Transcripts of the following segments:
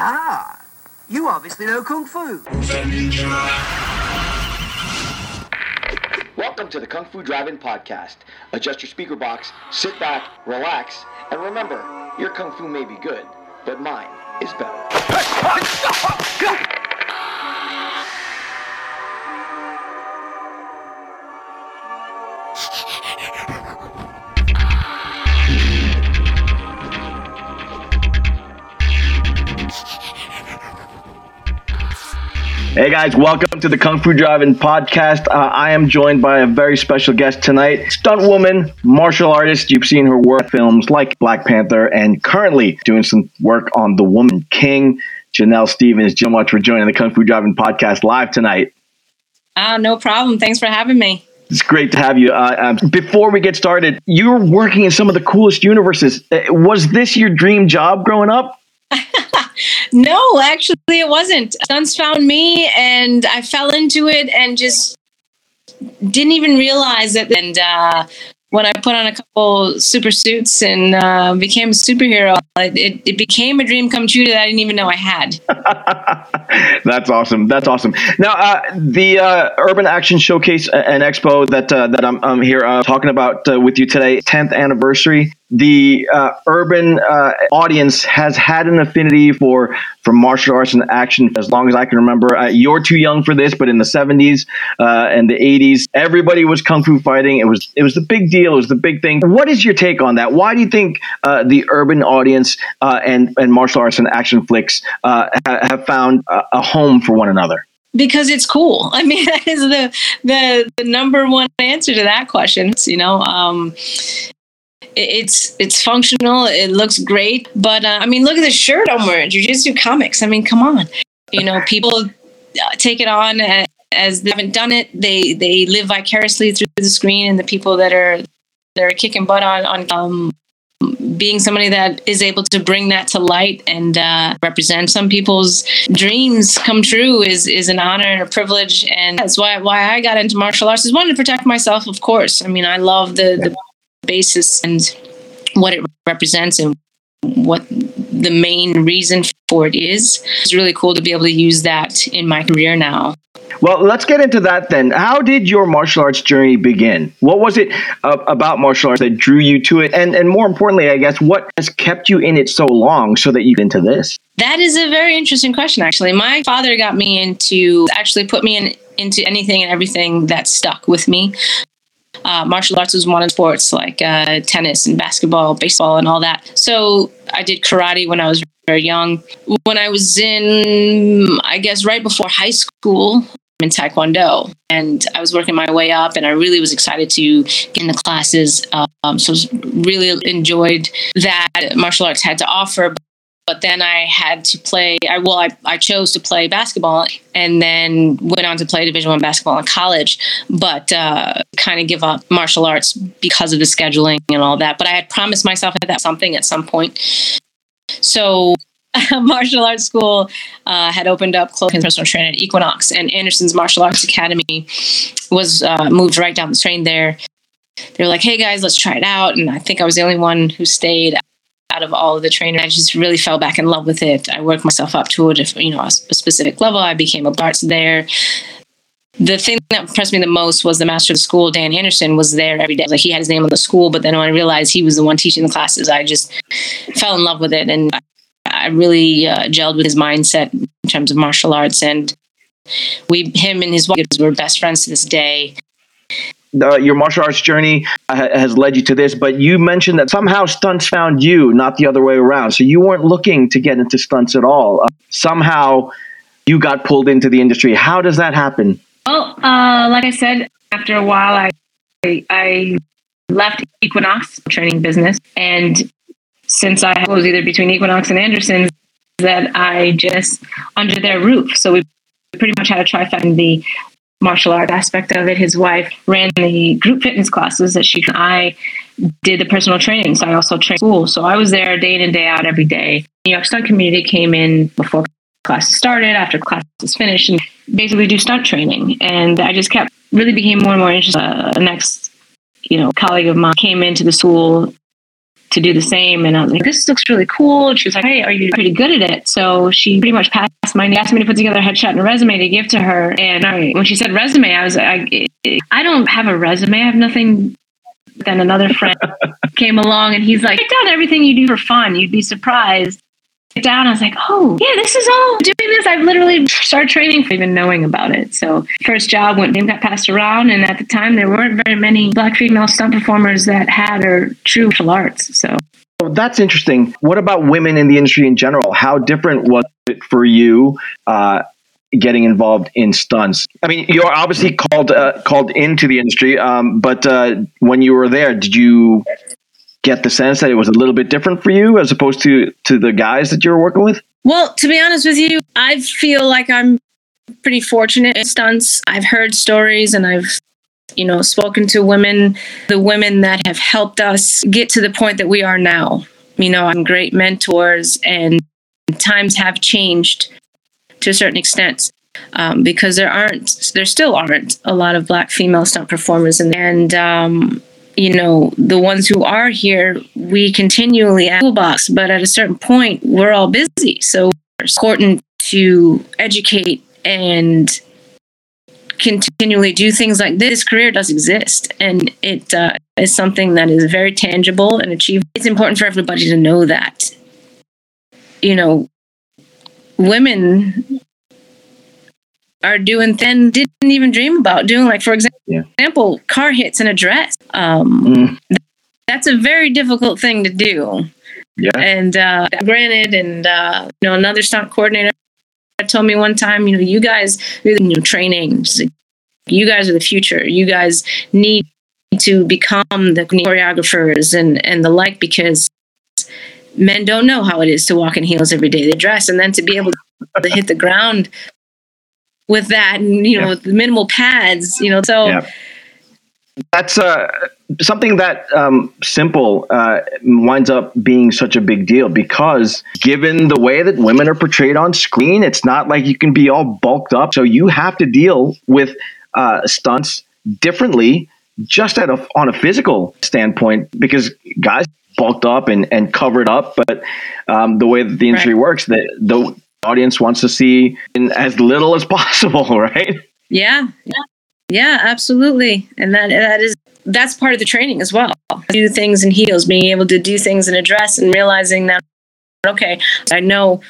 Ah, you obviously know Kung Fu. Welcome to the Kung Fu Drive-In Podcast. Adjust your speaker box, sit back, relax, and remember, your Kung Fu may be good, but mine is better. Hey guys, welcome to the Kung Fu Drive-In podcast. Uh, I am joined by a very special guest tonight, stunt woman, martial artist. You've seen her work films like Black Panther, and currently doing some work on The Woman King. Janelle Stevens, so much for joining the Kung Fu Drive-In podcast live tonight. Ah, no problem. Thanks for having me. It's great to have you. Uh, um, before we get started, you're working in some of the coolest universes. Uh, was this your dream job growing up? no, actually, it wasn't. Stunts found me, and I fell into it, and just didn't even realize it. And uh, when I put on a couple super suits and uh, became a superhero, it, it became a dream come true that I didn't even know I had. That's awesome. That's awesome. Now, uh, the uh, Urban Action Showcase and Expo that uh, that I'm, I'm here uh, talking about uh, with you today, 10th anniversary the uh, urban uh, audience has had an affinity for for martial arts and action as long as I can remember. Uh, you're too young for this, but in the 70s uh, and the 80s, everybody was kung fu fighting. It was it was the big deal. It was the big thing. What is your take on that? Why do you think uh, the urban audience uh, and and martial arts and action flicks have found a, a home for one another? because it's cool. I mean, that is the the the number one answer to that question. It's, you know, um, it's it's functional. It looks great, but uh, I mean, look at the shirt I'm wearing. Jiu-Jitsu Comics. I mean, come on. You know, people uh, take it on as, as they haven't done it. They they live vicariously through the screen, and the people that are that are kicking butt on on um, being somebody that is able to bring that to light and uh, represent some people's dreams come true is is an honor and a privilege and that's why why I got into martial arts is one to protect myself of course I mean I love the the basis and what it represents and what the main reason for it is. It's really cool to be able to use that in my career now. Well, let's get into that then. How did your martial arts journey begin? What was it uh, about martial arts that drew you to it? And, and more importantly, I guess, what has kept you in it so long so that you get into this? That is a very interesting question, actually. My father got me into, actually put me in, into anything and everything that stuck with me uh, martial arts was one of sports like uh, tennis and basketball, baseball, and all that. So I did karate when I was very young. When I was in, I guess, right before high school, in Taekwondo, and I was working my way up, and I really was excited to get in the classes. Um, so really enjoyed that martial arts had to offer. But then I had to play. I well, I, I chose to play basketball, and then went on to play Division One basketball in college. But uh, kind of give up martial arts because of the scheduling and all that. But I had promised myself that something at some point. So martial arts school uh, had opened up close personal training at Equinox, and Anderson's Martial Arts Academy was uh, moved right down the train there. They were like, "Hey guys, let's try it out," and I think I was the only one who stayed out of all of the trainers. I just really fell back in love with it. I worked myself up to it, you know, a specific level. I became a arts there. The thing that impressed me the most was the master of the school, Dan Anderson, was there every day. Like he had his name on the school, but then when I realized he was the one teaching the classes, I just fell in love with it, and I really uh, gelled with his mindset in terms of martial arts. And we, him and his wife, were best friends to this day uh, your martial arts journey uh, has led you to this, but you mentioned that somehow stunts found you, not the other way around. So you weren't looking to get into stunts at all. Uh, somehow you got pulled into the industry. How does that happen? Well, uh, like I said, after a while, I, I, I left Equinox training business, and since I was either between Equinox and Anderson, that I just under their roof. So we pretty much had a trifecta in the martial art aspect of it. His wife ran the group fitness classes that she I did the personal training. So I also trained school. So I was there day in and day out every day. New York stunt community came in before classes started, after class classes finished, and basically do stunt training. And I just kept really became more and more interested. Uh, next, you know, colleague of mine came into the school to do the same. And I was like, this looks really cool. And she was like, hey, are you pretty good at it? So she pretty much passed my asked me to put together a headshot and a resume to give to her. And I, when she said resume, I was like, I, I don't have a resume. I have nothing. Then another friend came along and he's like, write down everything you do for fun. You'd be surprised. Down, I was like, oh, yeah, this is all doing this. I've literally started training for even knowing about it. So, first job when name got passed around, and at the time, there weren't very many black female stunt performers that had or true martial arts. So, well, that's interesting. What about women in the industry in general? How different was it for you uh, getting involved in stunts? I mean, you're obviously called uh, called into the industry, um, but uh, when you were there, did you get the sense that it was a little bit different for you as opposed to to the guys that you were working with? Well, to be honest with you, I feel like I'm pretty fortunate in stunts. I've heard stories and I've you know spoken to women, the women that have helped us get to the point that we are now. You know, I'm great mentors and times have changed to a certain extent. Um, because there aren't, there still aren't a lot of black female stunt performers, and, and um, you know, the ones who are here, we continually have toolbox, but at a certain point, we're all busy. So it's important to educate and continually do things like this. Career does exist, and it uh, is something that is very tangible and achievable. It's important for everybody to know that. You know, women are doing then didn't even dream about doing like for example, yeah. example car hits in a dress. Um, mm. that's a very difficult thing to do. Yeah. And uh, granted and uh, you know another stunt coordinator told me one time you know you guys you know training you guys are the future. You guys need to become the choreographers and and the like because men don't know how it is to walk in heels every day. They dress and then to be able to hit the ground with that and you know yeah. the minimal pads you know so yeah. that's uh, something that um, simple uh, winds up being such a big deal because given the way that women are portrayed on screen it's not like you can be all bulked up so you have to deal with uh, stunts differently just at a, on a physical standpoint because guys bulked up and, and covered up but um, the way that the industry right. works the, the audience wants to see in as little as possible, right? Yeah. Yeah. Absolutely. And that that is that's part of the training as well. Do things in heels, being able to do things in a dress and realizing that okay, I know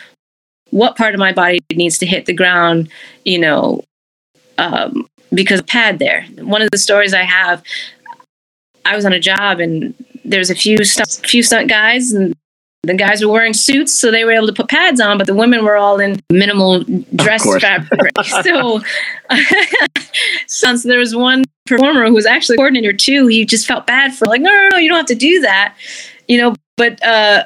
what part of my body needs to hit the ground, you know, um, because pad there. One of the stories I have, I was on a job and there's a few stunt, few stunt guys and the guys were wearing suits, so they were able to put pads on, but the women were all in minimal dress fabric. so, so there was one performer who was actually a coordinator too. He just felt bad for like, no, no, no, you don't have to do that, you know. But uh,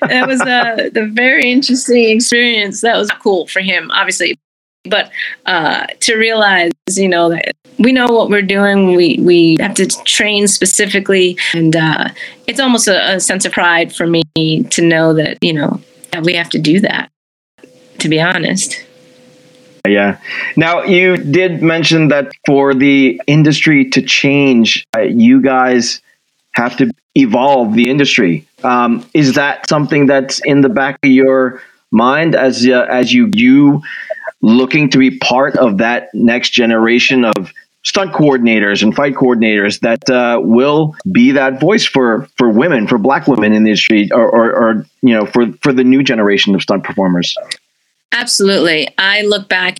that was a the very interesting experience. That was cool for him, obviously. But uh, to realize, you know, that we know what we're doing. We we have to train specifically, and uh, it's almost a, a sense of pride for me to know that you know that we have to do that. To be honest. Yeah. Now, you did mention that for the industry to change, uh, you guys have to evolve the industry. Um, is that something that's in the back of your mind as uh, as you you looking to be part of that next generation of stunt coordinators and fight coordinators that uh, will be that voice for for women, for Black women in the industry, or, or, or you know, for for the new generation of stunt performers. Absolutely, I look back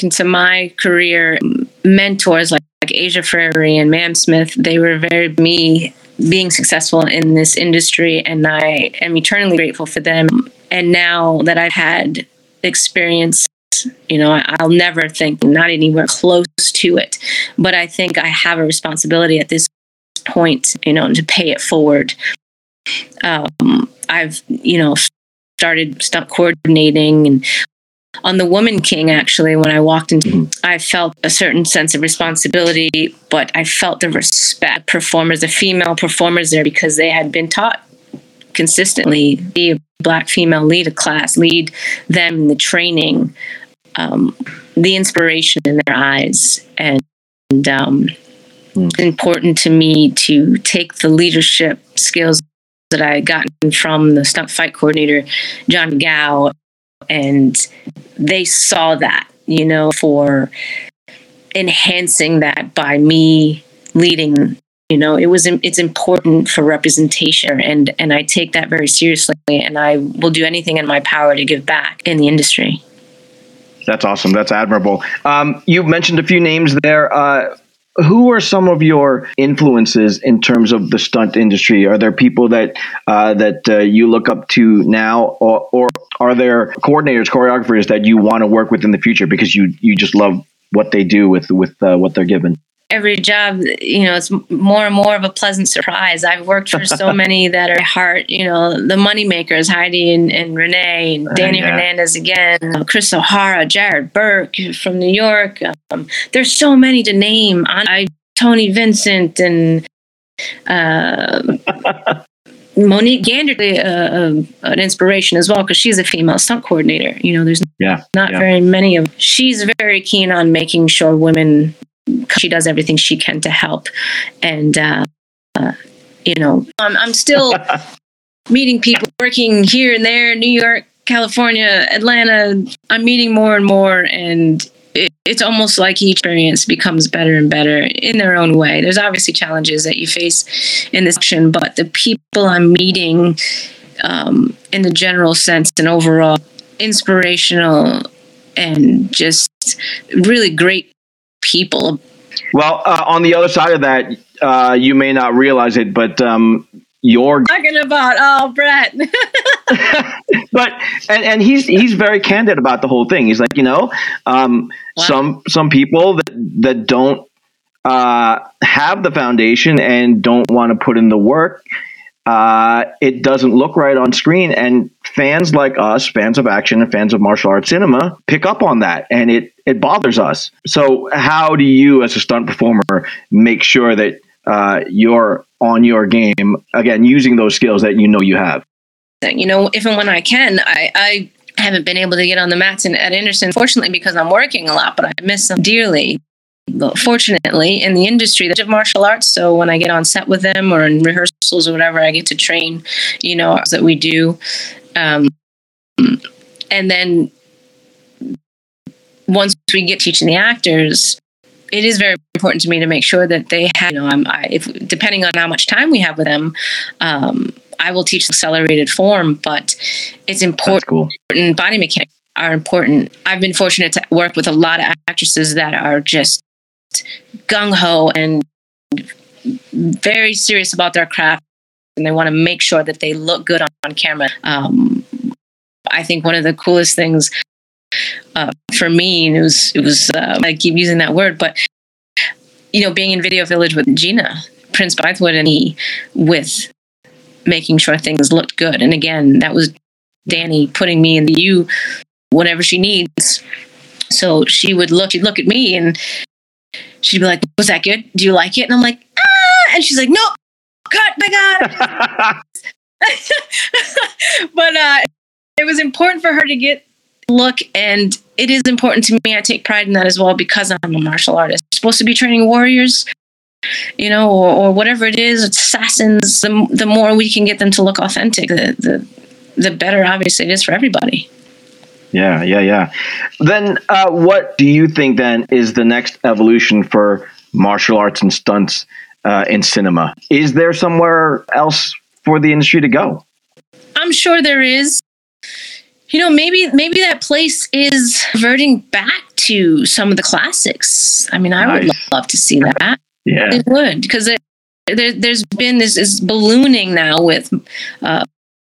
into my career, mentors like, like Asia Freire and Mam Smith. They were very me being successful in this industry, and I am eternally grateful for them. And now that I've had experience you know, I'll never think not anywhere close to it. But I think I have a responsibility at this point, you know, to pay it forward. Um, I've, you know, started stop coordinating and on the Woman King, actually, when I walked in, mm-hmm. I felt a certain sense of responsibility, but I felt the respect performers, the female performers there, because they had been taught consistently be a black female lead a class, lead them in the training um, the inspiration in their eyes. And, and um, mm. it's important to me to take the leadership skills that I had gotten from the stunt fight coordinator, John Gao, and they saw that, you know, for enhancing that by me leading you know it was it's important for representation and and i take that very seriously and i will do anything in my power to give back in the industry that's awesome that's admirable um, you mentioned a few names there uh, who are some of your influences in terms of the stunt industry? Are there people that uh, that uh, you look up to now, or, or, are there coordinators, choreographers that you want to work with in the future because you you just love what they do with with uh, what they're given? Every job, you know, it's more and more of a pleasant surprise. I've worked for so many that are heart, you know, the money makers, Heidi and, and Renee, and Danny yeah. Hernandez again, Chris O'Hara, Jared Burke from New York. Um, there's so many to name. I, Tony Vincent and uh, Monique Gander, uh, uh, an inspiration as well because she's a female stunt coordinator. You know, there's yeah, not yeah. very many of. She's very keen on making sure women she does everything she can to help. And, uh, uh, you know, I'm, I'm still meeting people working here and there, New York, California, Atlanta. I'm meeting more and more, and it, it's almost like each experience becomes better and better in their own way. There's obviously challenges that you face in this action, but the people I'm meeting um, in the general sense and overall inspirational and just really great people. Well, uh, on the other side of that, uh, you may not realize it, but um, you're talking about oh Brett. but and, and he's he's very candid about the whole thing. He's like, you know, um, wow. some some people that that don't uh, have the foundation and don't want to put in the work uh, it doesn't look right on screen. And fans like us, fans of action and fans of martial arts cinema, pick up on that, and it it bothers us. So, how do you, as a stunt performer, make sure that uh, you're on your game again, using those skills that you know you have? You know, if and when I can, I, I haven't been able to get on the mats in, at Anderson, fortunately, because I'm working a lot, but I miss them dearly fortunately in the industry of martial arts so when i get on set with them or in rehearsals or whatever i get to train you know that we do um, and then once we get teaching the actors it is very important to me to make sure that they have you know i'm I, if depending on how much time we have with them um, i will teach accelerated form but it's important cool. body mechanics are important i've been fortunate to work with a lot of actresses that are just gung ho and very serious about their craft and they want to make sure that they look good on, on camera. Um, I think one of the coolest things uh, for me, and it was, it was uh, I keep using that word, but you know, being in Video Village with Gina, Prince Bythewood, and he with making sure things looked good. And again, that was Danny putting me in the U whatever she needs. So she would look, she'd look at me and she'd be like, "Was that good? Do you like it?" And I'm like, "Ah!" And she's like, "No, cut, my God!" but uh, it was important for her to get look, and it is important to me. I take pride in that as well because I'm a martial artist. I'm supposed to be training warriors, you know, or, or whatever it is, assassins. The, the more we can get them to look authentic, the the the better. Obviously, it is for everybody. Yeah, yeah, yeah. Then, uh, what do you think then is the next evolution for martial arts and stunts uh, in cinema? Is there somewhere else for the industry to go? I'm sure there is. You know, maybe maybe that place is reverting back to some of the classics. I mean, I nice. would love to see that. Yeah, it would because there, has been this, this ballooning now with uh,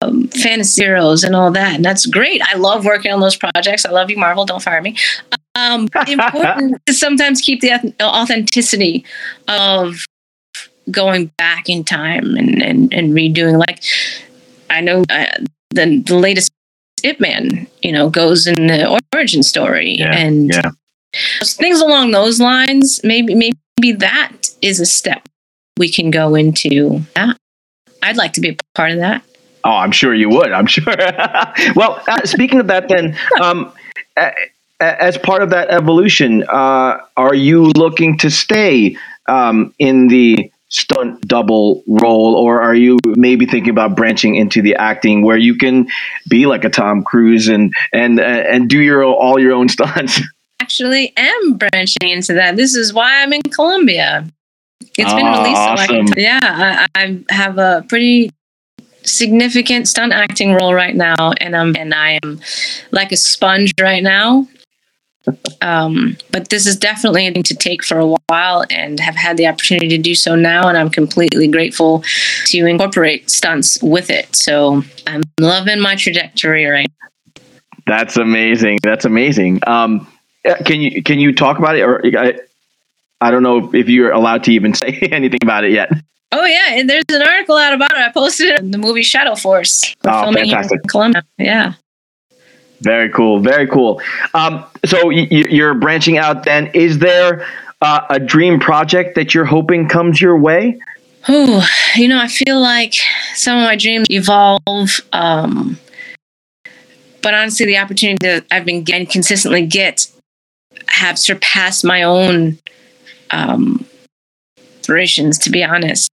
um, fantasy heroes and all that. And that's great. I love working on those projects. I love you, Marvel. Don't fire me. Um, important to sometimes keep the authenticity of going back in time and, and, and redoing. Like, I know uh, the, the latest Ip Man, you know, goes in the origin story. Yeah, and yeah. things along those lines, maybe, maybe that is a step we can go into. That. I'd like to be a part of that. Oh, I'm sure you would. I'm sure. well, uh, speaking of that, then, um, as part of that evolution, uh, are you looking to stay um, in the stunt double role, or are you maybe thinking about branching into the acting where you can be like a Tom Cruise and and and do your all your own stunts? Actually, am branching into that. This is why I'm in Colombia. It's been released. so I can- yeah, I, I have a pretty significant stunt acting role right now, and I'm and I am like a sponge right now. Um, but this is definitely a to take for a while, and have had the opportunity to do so now, and I'm completely grateful to incorporate stunts with it. So I'm loving my trajectory right. That's amazing. That's amazing. Um, can you can you talk about it, or I, I don't know if you're allowed to even say anything about it yet. Oh yeah, and there's an article out about it. I posted it in the movie Shadow Force. Oh, filming fantastic. in Colombia. Yeah. Very cool. Very cool. Um, so y- y- you're branching out. Then, is there uh, a dream project that you're hoping comes your way? Ooh, you know, I feel like some of my dreams evolve. Um, but honestly, the opportunity that I've been getting consistently get have surpassed my own um, aspirations. To be honest,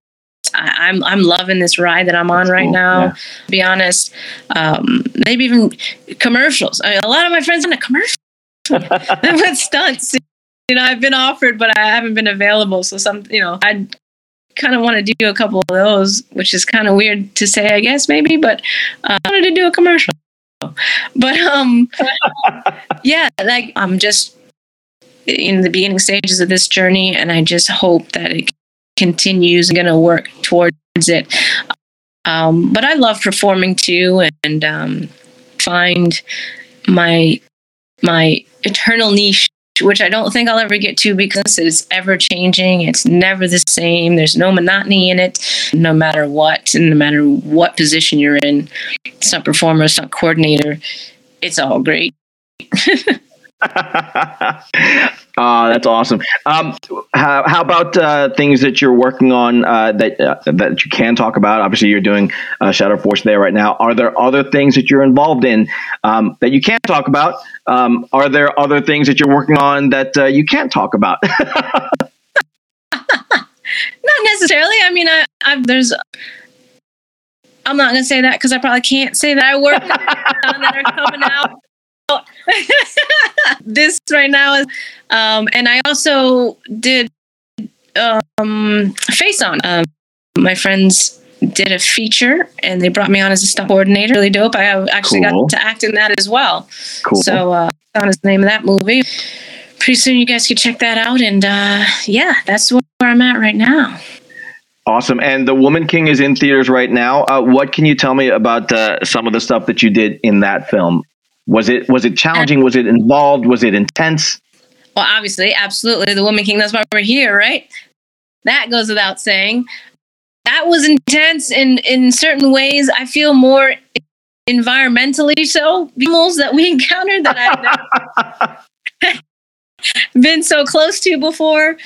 I, I'm I'm loving this ride that I'm on That's right cool, now. yeah. To be honest, um, maybe even commercials. A lot of my friends in a commercial with stunts. You know, I've been offered, but I haven't been available. So some, you know, I kind of want to do a couple of those, which is kind of weird to say, I guess maybe, but uh, I wanted to do a commercial. But um, yeah, like I'm just in the beginning stages of this journey, and I just hope that it continues. I'm gonna work towards it. Um, but I love performing too, and um, find my my eternal niche which I don't think I'll ever get to because it's ever changing. It's never the same. There's no monotony in it, no matter what, and no matter what position you're in. Stunt performer, stunt coordinator, it's all great. Oh, that's awesome. Um, how, how about uh, things that you're working on uh, that uh, that you can talk about? Obviously, you're doing uh, Shadow Force there right now. Are there other things that you're involved in um, that you can't talk about? Um, are there other things that you're working on that uh, you can't talk about? Not necessarily. I mean, I, I've there's. I'm not gonna say that because I probably can't say that I work on that are coming out. this right now is, um, and I also did um, face on. Um, my friends did a feature and they brought me on as a stunt coordinator. Really dope. I actually Cool. got to act in that as well. cool. So uh, on is the name of that movie. Pretty soon you guys can check that out. And uh, yeah, that's where I'm at right now. Awesome. And The Woman King is in theaters right now. Uh, what can you tell me about uh, some of the stuff that you did in that film? Was it was it challenging? Was it involved? Was it intense? Well, obviously, absolutely, the Woman King. That's why we're here, right? That goes without saying. That was intense in in certain ways. I feel more environmentally so animals that we encountered that I've never been so close to before.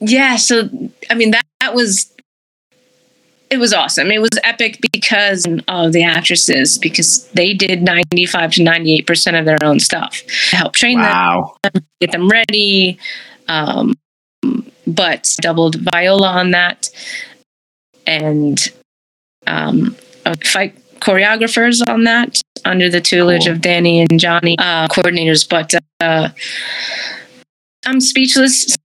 Yeah, so I mean that that was it was awesome. It was epic because of the actresses because they did 95 to 98% of their own stuff. to help train them get them ready. Um, but doubled Viola on that, and um, uh, fight choreographers on that under the tutelage Cool. of Danny and Johnny, uh, coordinators. But uh, I'm speechless.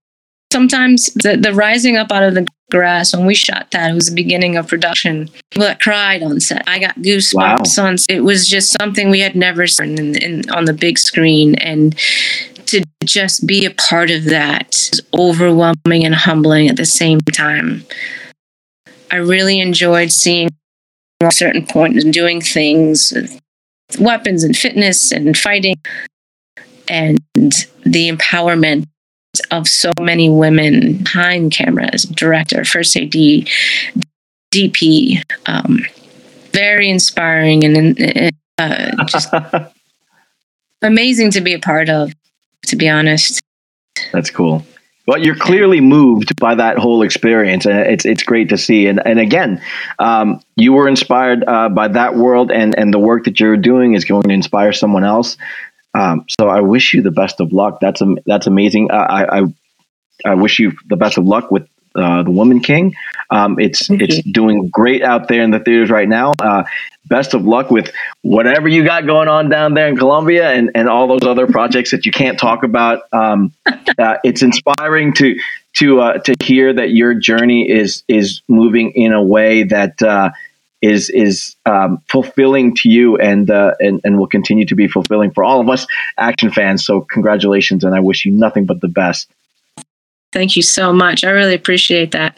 Sometimes the, the rising up out of the grass when we shot that it was the beginning of production. People that cried on set. I got goosebumps on it was just something we had never seen in, in, on the big screen. And to just be a part of that is overwhelming and humbling at the same time. I really enjoyed seeing a certain point and doing things with weapons and fitness and fighting and the empowerment of so many women behind cameras, director, first AD, DP. Um, very inspiring and uh, just amazing to be a part of to be honest. That's cool. Well, you're clearly moved by that whole experience, and it's it's great to see. And and again, um, you were inspired uh, by that world, and and the work that you're doing is going to inspire someone else. Um, so I wish you the best of luck. That's that's amazing. Uh, I, I I wish you the best of luck with uh, The Woman King. Um, it's Thank it's you. doing great out there in the theaters right now. Uh, best of luck with whatever you got going on down there in Colombia and, and all those other projects that you can't talk about. Um, uh, it's inspiring to to uh, to hear that your journey is is moving in a way that uh, is is um, fulfilling to you and, uh, and and will continue to be fulfilling for all of us action fans. So congratulations, and I wish you nothing but the best. Thank you so much. I really appreciate that.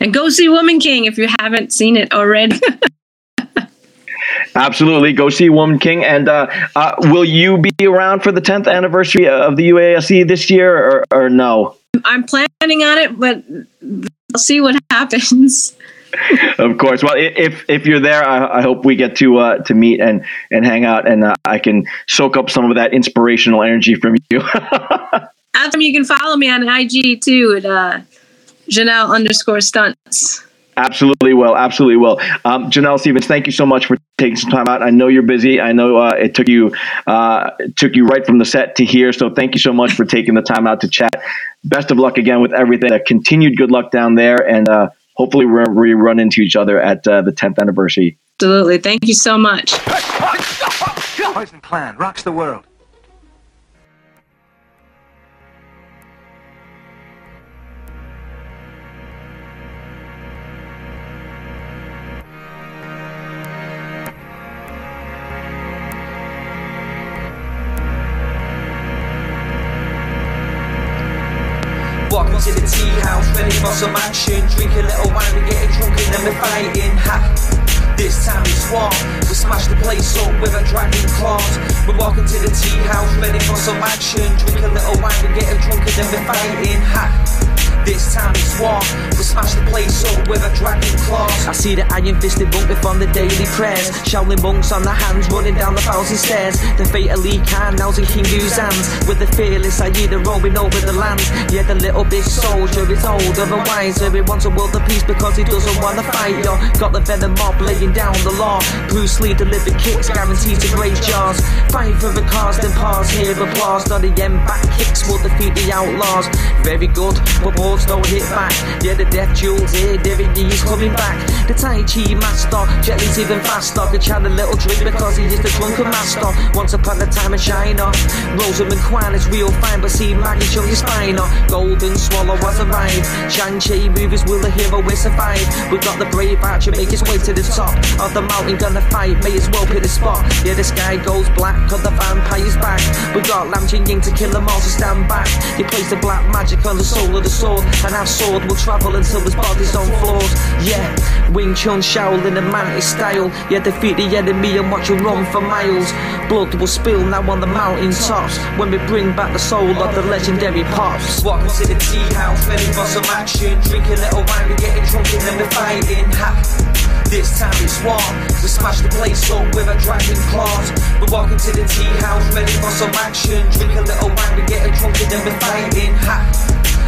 And go see Woman King if you haven't seen it already. Absolutely, go see Woman King. And uh, uh, will you be around for the 10th anniversary of the UASC this year, or, or no? I'm planning on it, but I'll see what happens. Of course. Well, if if you're there, I, I hope we get to uh, to meet and and hang out, and uh, I can soak up some of that inspirational energy from you. Adam, you can follow me on IG too at uh, Janelle underscore stunts. Absolutely will. Absolutely will. Um, Janelle Stevens, thank you so much for taking some time out. I know you're busy. I know uh, it took you uh, it took you right from the set to here. So thank you so much for taking the time out to chat. Best of luck again with everything. Uh, continued good luck down there, and uh, hopefully we we run into each other at uh, the 10th anniversary. Absolutely. Thank you so much. Poison Clan rocks the world. Ready for some action. Drink a little wine, we getting drunk and then we're fighting. Ha! This time it's warm. We smash the place up with a dragon claws. We're walking to the tea house, ready for some action. Drink a little wine, we getting drunk and then we're fighting. Ha! This time it's warm. We smash the place up with a dragon claws. I see the iron fisted monk from the daily prayers. Shaolin monks on their hands running down the thousand stairs. The fatally kind now's in King Yu's hands. With the fearless Hyena roaming over the land. Yeah, the little big soldier is older and wiser. He wants a world of peace because he doesn't want to fight. Yo, got the venom mob laying down the law. Bruce Lee delivered kicks, guaranteed to graze jaws. Fight for the cause, then pause, hear applause. Not the end back kicks will defeat the outlaws. Very good, but balls don't hit back. Yeah, the death jewels here, David Lee's coming back. The Tai Chi master, Jet Li's even faster. Could chat a little drink because he is the drunken master. Once upon a time in China, Rosamund Kwan is real fine, but see Maggie Cheung is finer. Golden Swallow has arrived. Shang-Chi movies will the hero will survive. We got the brave archer make his way to the top of the mountain, gonna fight. May as well pick the spot. Yeah, the sky goes black, cause the vampire's back. We got Lam Ching Ying to kill them all, so stand back. You place the black magic on the soul of the sword, and our sword will travel until his body's on floors. Yeah, Wing Chun Shaolin and Mantis style. Yeah, defeat the enemy and watch him run for miles. Blood will spill now on the mountain tops when we bring back the soul of the legendary pops. Welcome to the tea house, ready for some action. Drink a little wine, we're getting drunk and then we're fighting. Ha! This time it's warm. We smash the place up with a dragon claws. We're to the tea house, ready for some action. Drink a little wine, we getting drunk and then we're fighting. Ha!